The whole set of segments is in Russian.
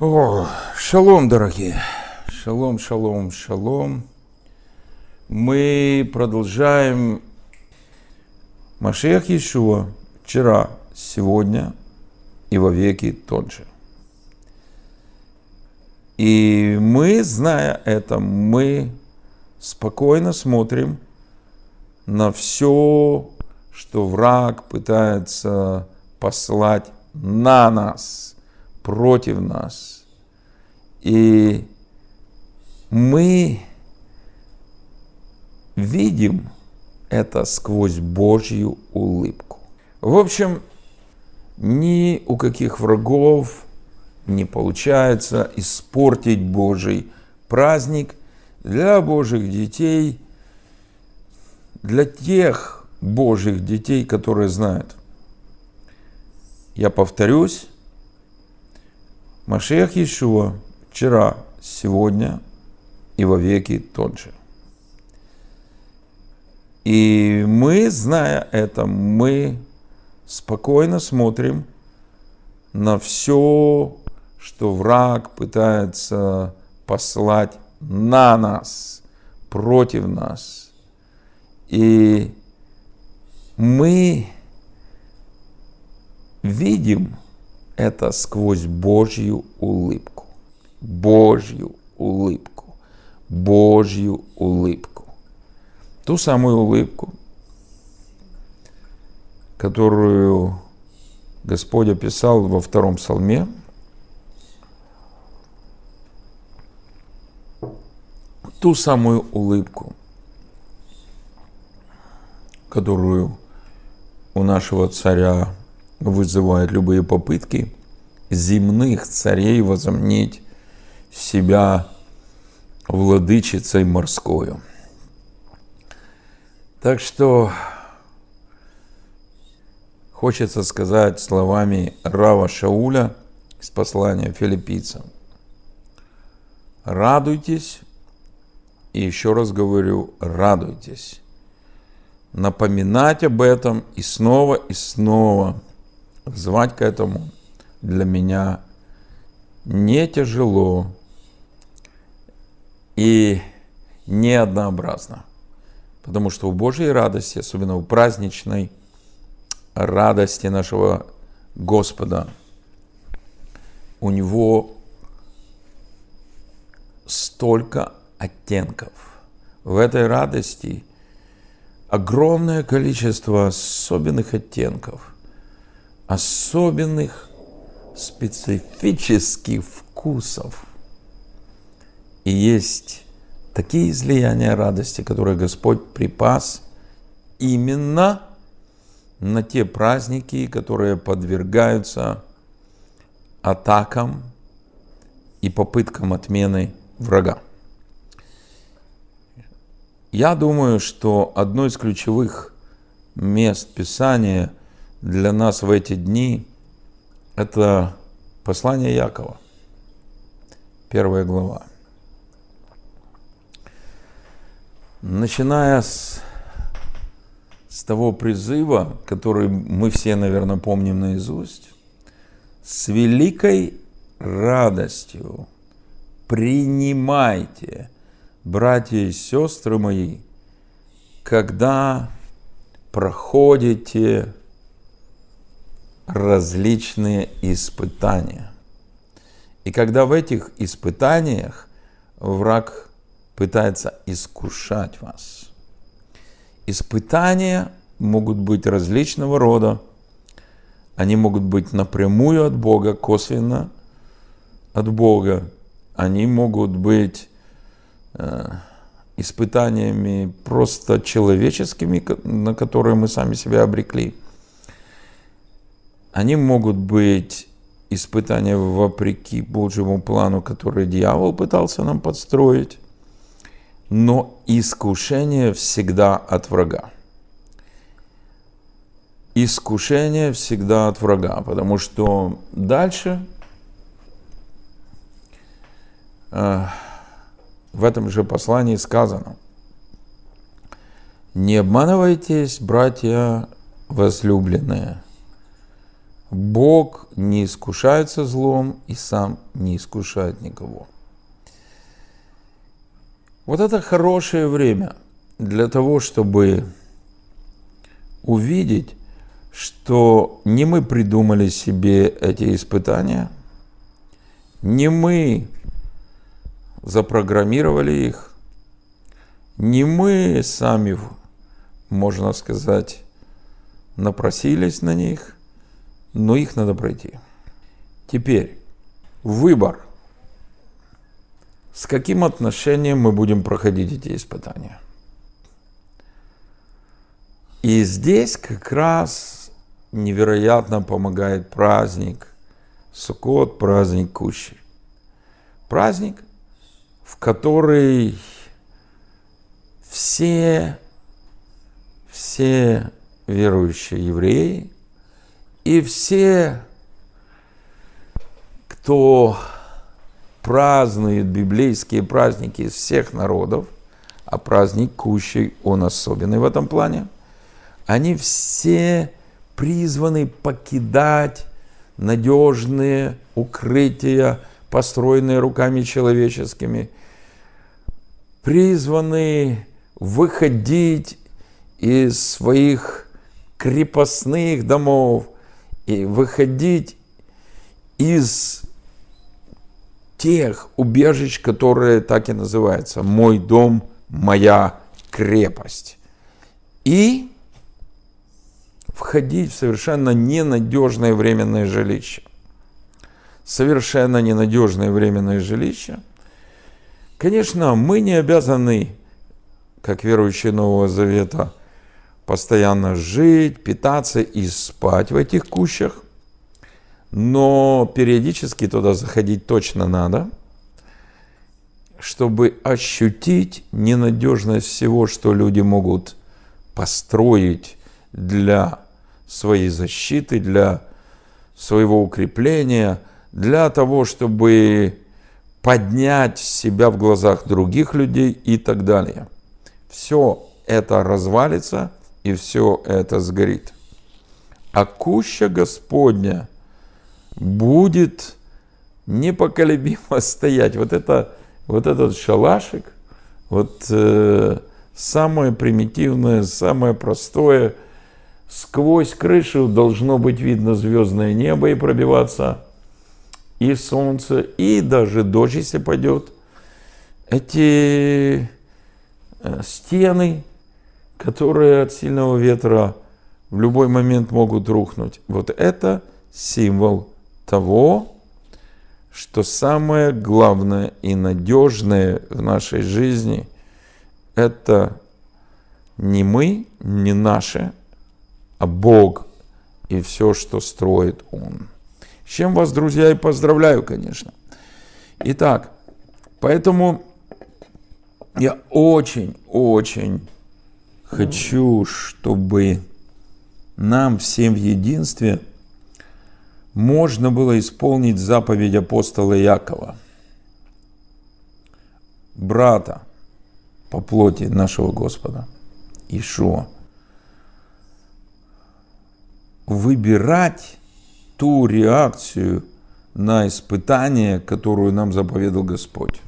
О, шалом, дорогие. Шалом, шалом, шалом. Мы продолжаем Машех Иешуа вчера, сегодня и во веки тот же. И мы, зная это, мы спокойно смотрим на все, что враг пытается послать на нас, против нас. И мы видим это сквозь Божью улыбку. В общем, ни у каких врагов не получается испортить Божий праздник для Божьих детей, для тех Божьих детей, которые знают. Я повторюсь, Машех Иешуа вчера, сегодня и во веки тот же. И мы, зная это, мы спокойно смотрим на все, что враг пытается послать на нас, против нас. И мы видим это сквозь Божью улыбку. Божью улыбку. Божью улыбку. Ту самую улыбку, которую Господь описал во втором псалме, ту самую улыбку, которую у нашего царя вызывает любые попытки земных царей возомнить себя владычицей морскою. Так что хочется сказать словами Рава Шауля из послания филиппийцам. Радуйтесь, и еще раз говорю, радуйтесь. Напоминать об этом и снова и снова – звать к этому для меня не тяжело и не однообразно. Потому что у Божьей радости, особенно у праздничной радости нашего Господа, у Него столько оттенков. В этой радости огромное количество особенных оттенков – особенных специфических вкусов. И есть такие излияния радости, которые Господь припас именно на те праздники, которые подвергаются атакам и попыткам отмены врага. Я думаю, что одно из ключевых мест Писания – для нас в эти дни – это послание Якова, первая глава. Начиная с, с того призыва, который мы все, наверное, помним наизусть, с великой радостью принимайте, братья и сестры мои, когда проходите различные испытания. И когда в этих испытаниях враг пытается искушать вас, испытания могут быть различного рода. Они могут быть напрямую от Бога, косвенно от Бога. Они могут быть э, испытаниями просто человеческими, на которые мы сами себя обрекли – они могут быть испытания вопреки Божьему плану, который дьявол пытался нам подстроить, но искушение всегда от врага. Искушение всегда от врага, потому что дальше э, в этом же послании сказано, не обманывайтесь, братья возлюбленные – Бог не искушается злом и сам не искушает никого. Вот это хорошее время для того, чтобы увидеть, что не мы придумали себе эти испытания, не мы запрограммировали их, не мы сами, можно сказать, напросились на них, но их надо пройти. Теперь выбор. С каким отношением мы будем проходить эти испытания? И здесь как раз невероятно помогает праздник Суккот, праздник Кущи. Праздник, в который все, все верующие евреи и все, кто празднует библейские праздники из всех народов, а праздник Кущей, он особенный в этом плане, они все призваны покидать надежные укрытия, построенные руками человеческими, призваны выходить из своих крепостных домов и выходить из тех убежищ, которые так и называются «Мой дом, моя крепость». И входить в совершенно ненадежное временное жилище. Совершенно ненадежное временное жилище. Конечно, мы не обязаны, как верующие Нового Завета, постоянно жить, питаться и спать в этих кущах. Но периодически туда заходить точно надо, чтобы ощутить ненадежность всего, что люди могут построить для своей защиты, для своего укрепления, для того, чтобы поднять себя в глазах других людей и так далее. Все это развалится и все это сгорит. А куща Господня будет непоколебимо стоять. Вот, это, вот этот шалашик, вот э, самое примитивное, самое простое – Сквозь крышу должно быть видно звездное небо и пробиваться, и солнце, и даже дождь, если пойдет. Эти э, стены, которые от сильного ветра в любой момент могут рухнуть. Вот это символ того, что самое главное и надежное в нашей жизни – это не мы, не наше, а Бог и все, что строит Он. С чем вас, друзья, и поздравляю, конечно. Итак, поэтому я очень-очень хочу, чтобы нам всем в единстве можно было исполнить заповедь апостола Якова, брата по плоти нашего Господа, Ишуа выбирать ту реакцию на испытание, которую нам заповедал Господь.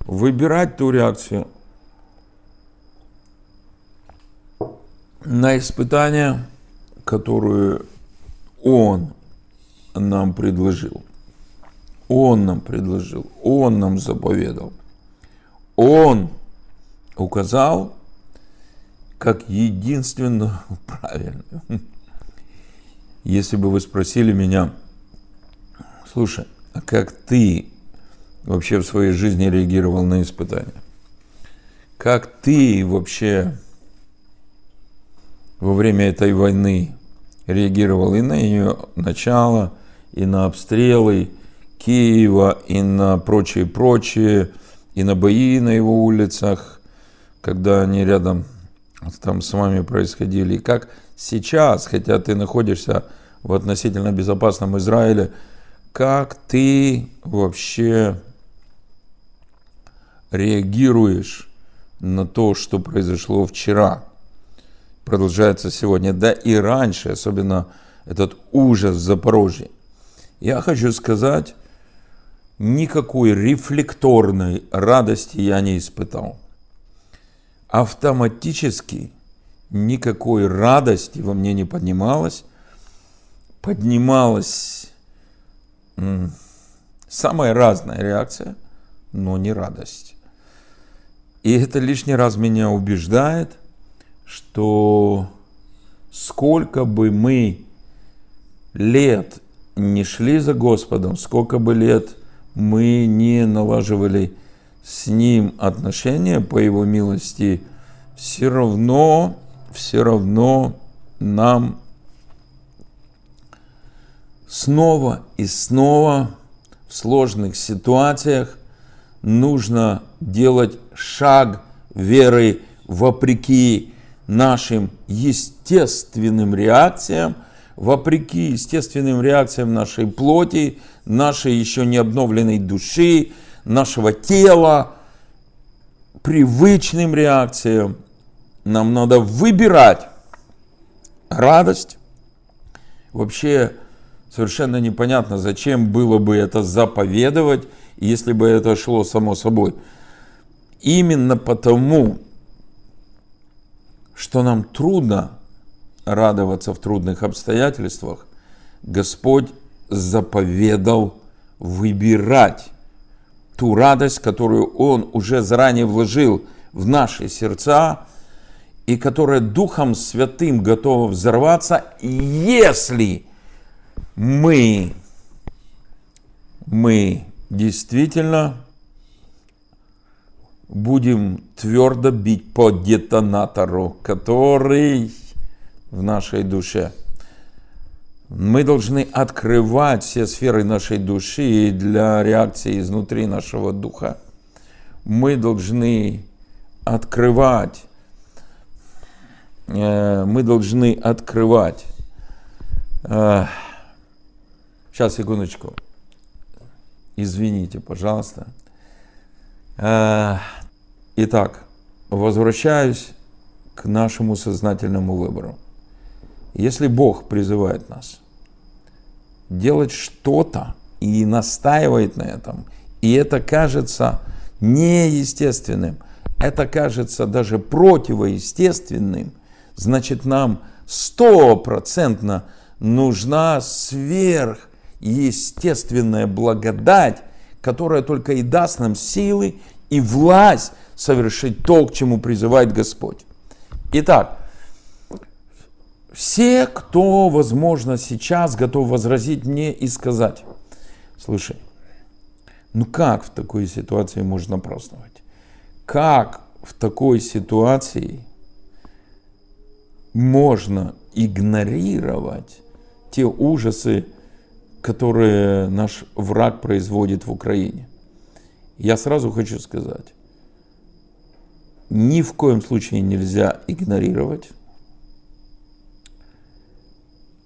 Выбирать ту реакцию на испытание, которую Он нам предложил. Он нам предложил, Он нам заповедал. Он указал как единственно правильную. Если бы вы спросили меня, слушай, а как ты вообще в своей жизни реагировал на испытания? Как ты вообще во время этой войны реагировал и на ее начало, и на обстрелы Киева, и на прочие-прочие, и на бои на его улицах, когда они рядом там с вами происходили, и как сейчас, хотя ты находишься в относительно безопасном Израиле, как ты вообще реагируешь на то, что произошло вчера, продолжается сегодня, да и раньше, особенно этот ужас в Запорожье. Я хочу сказать, никакой рефлекторной радости я не испытал. Автоматически никакой радости во мне не поднималась. Поднималась самая разная реакция, но не радость. И это лишний раз меня убеждает, что сколько бы мы лет не шли за Господом, сколько бы лет мы не налаживали с Ним отношения по Его милости, все равно, все равно нам снова и снова в сложных ситуациях нужно делать шаг веры вопреки нашим естественным реакциям, вопреки естественным реакциям нашей плоти, нашей еще не обновленной души, нашего тела, привычным реакциям. Нам надо выбирать радость. Вообще совершенно непонятно, зачем было бы это заповедовать, если бы это шло само собой. Именно потому, что нам трудно радоваться в трудных обстоятельствах, Господь заповедал выбирать ту радость, которую Он уже заранее вложил в наши сердца, и которая Духом Святым готова взорваться, если мы, мы действительно будем твердо бить по детонатору, который в нашей душе. Мы должны открывать все сферы нашей души для реакции изнутри нашего духа. Мы должны открывать, э, мы должны открывать. Сейчас, э, секундочку. Извините, пожалуйста. Итак, возвращаюсь к нашему сознательному выбору. Если Бог призывает нас делать что-то и настаивает на этом, и это кажется неестественным, это кажется даже противоестественным, значит нам стопроцентно нужна сверхъестественная благодать, которая только и даст нам силы и власть совершить то, к чему призывает Господь. Итак, все, кто, возможно, сейчас готов возразить мне и сказать, слушай, ну как в такой ситуации можно праздновать? Как в такой ситуации можно игнорировать те ужасы, которые наш враг производит в Украине? Я сразу хочу сказать, ни в коем случае нельзя игнорировать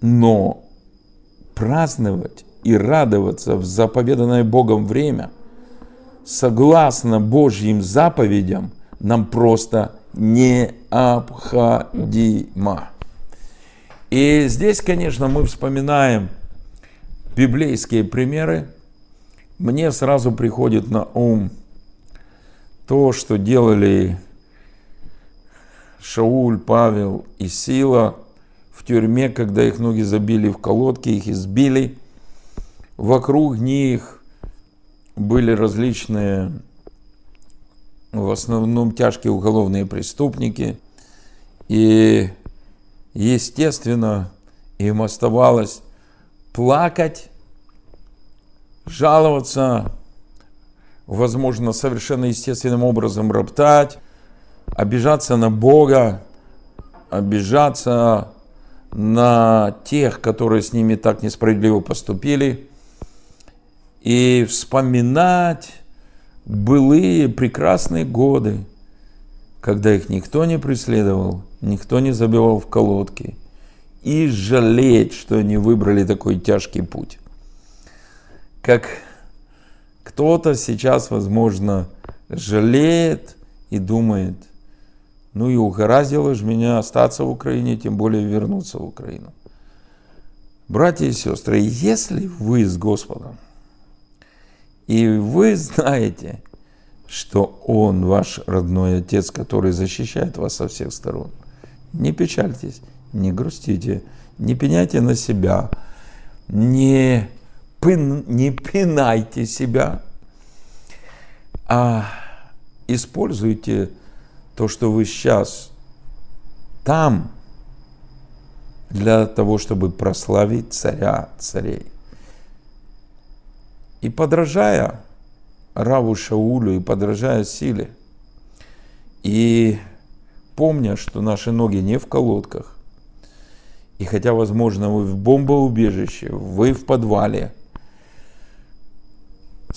но праздновать и радоваться в заповеданное Богом время, согласно Божьим заповедям, нам просто необходимо. И здесь, конечно, мы вспоминаем библейские примеры. Мне сразу приходит на ум то, что делали Шауль, Павел и Сила – в тюрьме, когда их ноги забили в колодки, их избили. Вокруг них были различные, в основном тяжкие уголовные преступники. И, естественно, им оставалось плакать, жаловаться, возможно, совершенно естественным образом роптать, обижаться на Бога, обижаться на тех, которые с ними так несправедливо поступили, и вспоминать былые прекрасные годы, когда их никто не преследовал, никто не забивал в колодки, и жалеть, что они выбрали такой тяжкий путь. Как кто-то сейчас, возможно, жалеет и думает – ну и угораздило же меня остаться в Украине, тем более вернуться в Украину. Братья и сестры, если вы с Господом, и вы знаете, что Он ваш родной Отец, который защищает вас со всех сторон, не печальтесь, не грустите, не пеняйте на себя, не, пын, не пинайте себя, а используйте то, что вы сейчас там, для того, чтобы прославить царя царей. И подражая Раву Шаулю и подражая силе, и помня, что наши ноги не в колодках, и хотя, возможно, вы в бомбоубежище, вы в подвале,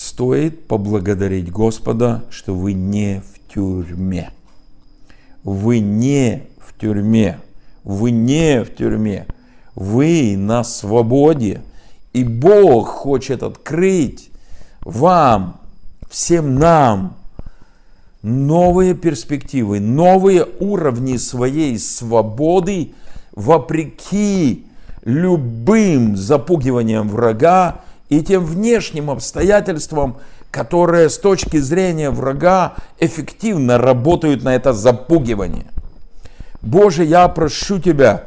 стоит поблагодарить Господа, что вы не в тюрьме. Вы не в тюрьме. Вы не в тюрьме. Вы на свободе. И Бог хочет открыть вам, всем нам, новые перспективы, новые уровни своей свободы вопреки любым запугиваниям врага и тем внешним обстоятельствам, которые с точки зрения врага эффективно работают на это запугивание. Боже, я прошу Тебя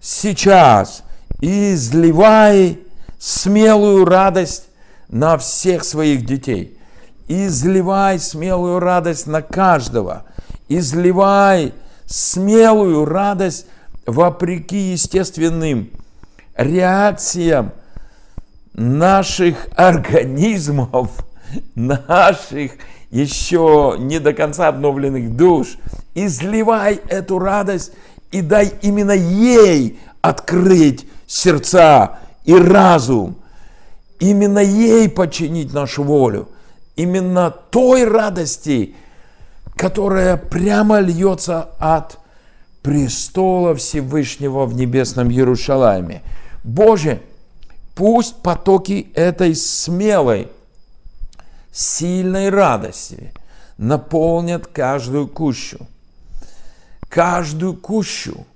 сейчас, изливай смелую радость на всех своих детей. Изливай смелую радость на каждого. Изливай смелую радость вопреки естественным реакциям наших организмов, наших еще не до конца обновленных душ. Изливай эту радость и дай именно ей открыть сердца и разум. Именно ей подчинить нашу волю. Именно той радости, которая прямо льется от престола Всевышнего в небесном Иерушалайме. Боже, пусть потоки этой смелой, сильной радости наполнят каждую кущу, каждую кущу,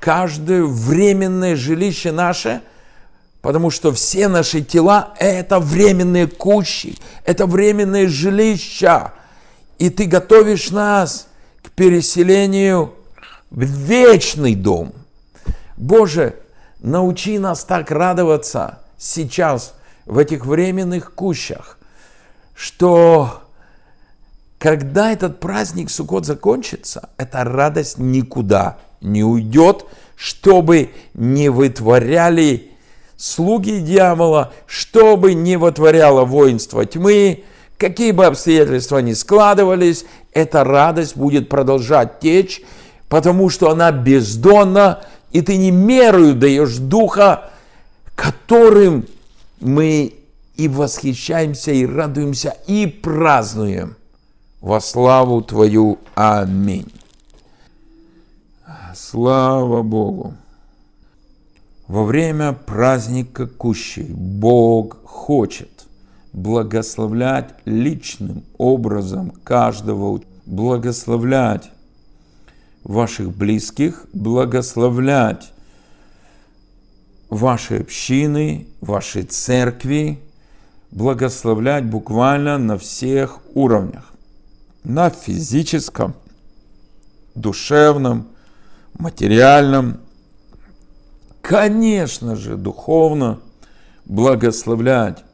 каждое временное жилище наше, потому что все наши тела – это временные кущи, это временные жилища, и Ты готовишь нас к переселению в вечный дом. Боже, научи нас так радоваться сейчас в этих временных кущах, что когда этот праздник Суккот закончится, эта радость никуда не уйдет, чтобы не вытворяли слуги дьявола, чтобы не вытворяло воинство тьмы, какие бы обстоятельства ни складывались, эта радость будет продолжать течь, потому что она бездонна, и ты не мерою даешь духа, которым мы и восхищаемся, и радуемся, и празднуем во славу Твою. Аминь. Слава Богу. Во время праздника Кущей Бог хочет благословлять личным образом каждого, благословлять ваших близких, благословлять ваши общины, ваши церкви, благословлять буквально на всех уровнях. На физическом, душевном, материальном, конечно же, духовно благословлять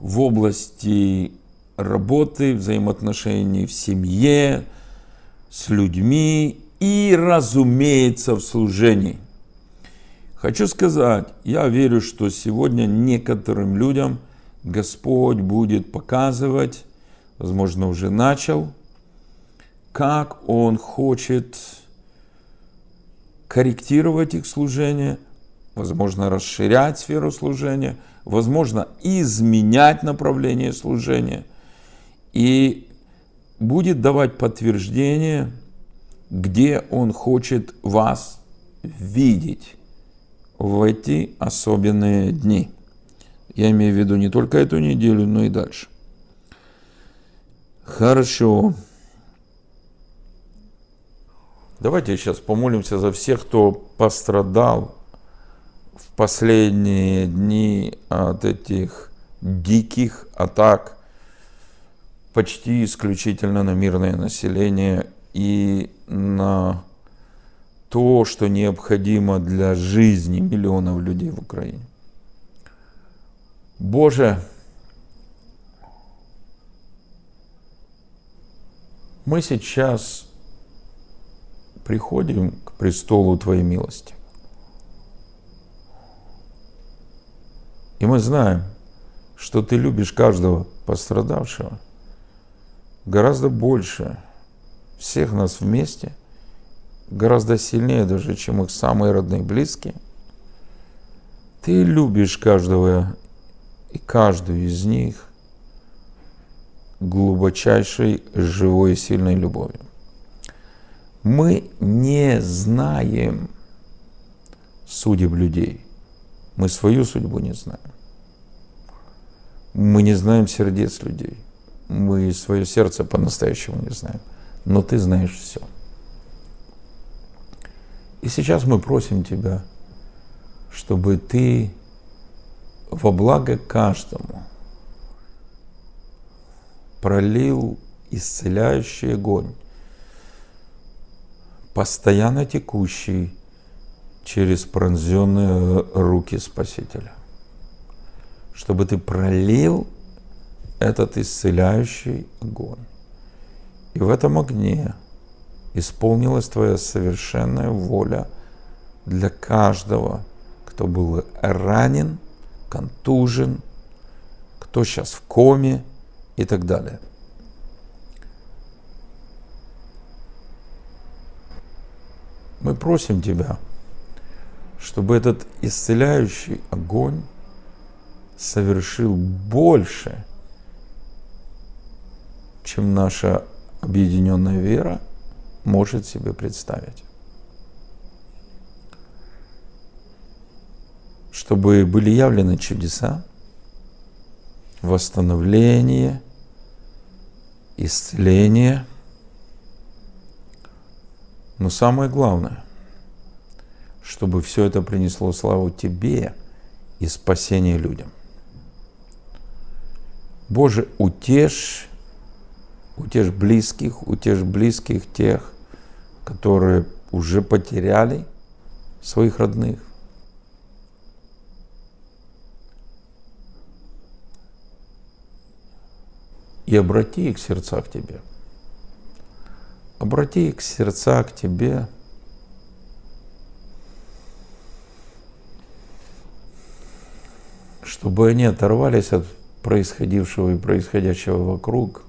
в области работы, взаимоотношений в семье, с людьми и, разумеется, в служении. Хочу сказать, я верю, что сегодня некоторым людям Господь будет показывать, возможно, уже начал, как Он хочет корректировать их служение, возможно, расширять сферу служения, возможно, изменять направление служения. И будет давать подтверждение, где Он хочет вас видеть в эти особенные дни. Я имею в виду не только эту неделю, но и дальше. Хорошо. Давайте сейчас помолимся за всех, кто пострадал в последние дни от этих диких атак почти исключительно на мирное население и на то, что необходимо для жизни миллионов людей в Украине. Боже, мы сейчас приходим к престолу Твоей милости. И мы знаем, что Ты любишь каждого пострадавшего гораздо больше всех нас вместе, гораздо сильнее даже, чем их самые родные близкие. Ты любишь каждого и каждую из них глубочайшей, живой и сильной любовью. Мы не знаем судеб людей. Мы свою судьбу не знаем. Мы не знаем сердец людей. Мы свое сердце по-настоящему не знаем. Но ты знаешь все. И сейчас мы просим тебя, чтобы ты во благо каждому пролил исцеляющий огонь, постоянно текущий через пронзенные руки Спасителя. Чтобы ты пролил этот исцеляющий огонь. И в этом огне исполнилась твоя совершенная воля для каждого, кто был ранен – контужен, кто сейчас в коме и так далее. Мы просим Тебя, чтобы этот исцеляющий огонь совершил больше, чем наша объединенная вера может себе представить. чтобы были явлены чудеса, восстановление, исцеление. Но самое главное, чтобы все это принесло славу Тебе и спасение людям. Боже, утешь, утешь близких, утешь близких тех, которые уже потеряли своих родных, и обрати их сердца к тебе. Обрати их сердца к тебе. чтобы они оторвались от происходившего и происходящего вокруг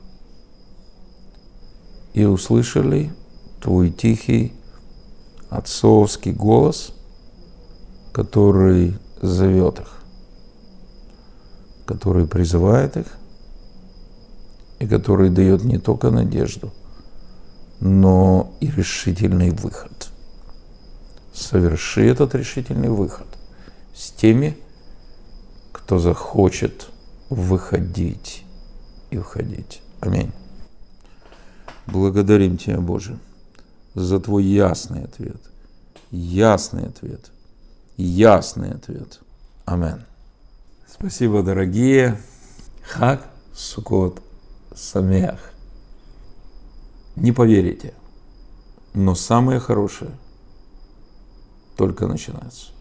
и услышали твой тихий отцовский голос, который зовет их, который призывает их, и который дает не только надежду, но и решительный выход. Соверши этот решительный выход с теми, кто захочет выходить и входить. Аминь. Благодарим Тебя, Боже, за Твой ясный ответ. Ясный ответ. Ясный ответ. Амин. Спасибо, дорогие. Хак Сукот самех. Не поверите, но самое хорошее только начинается.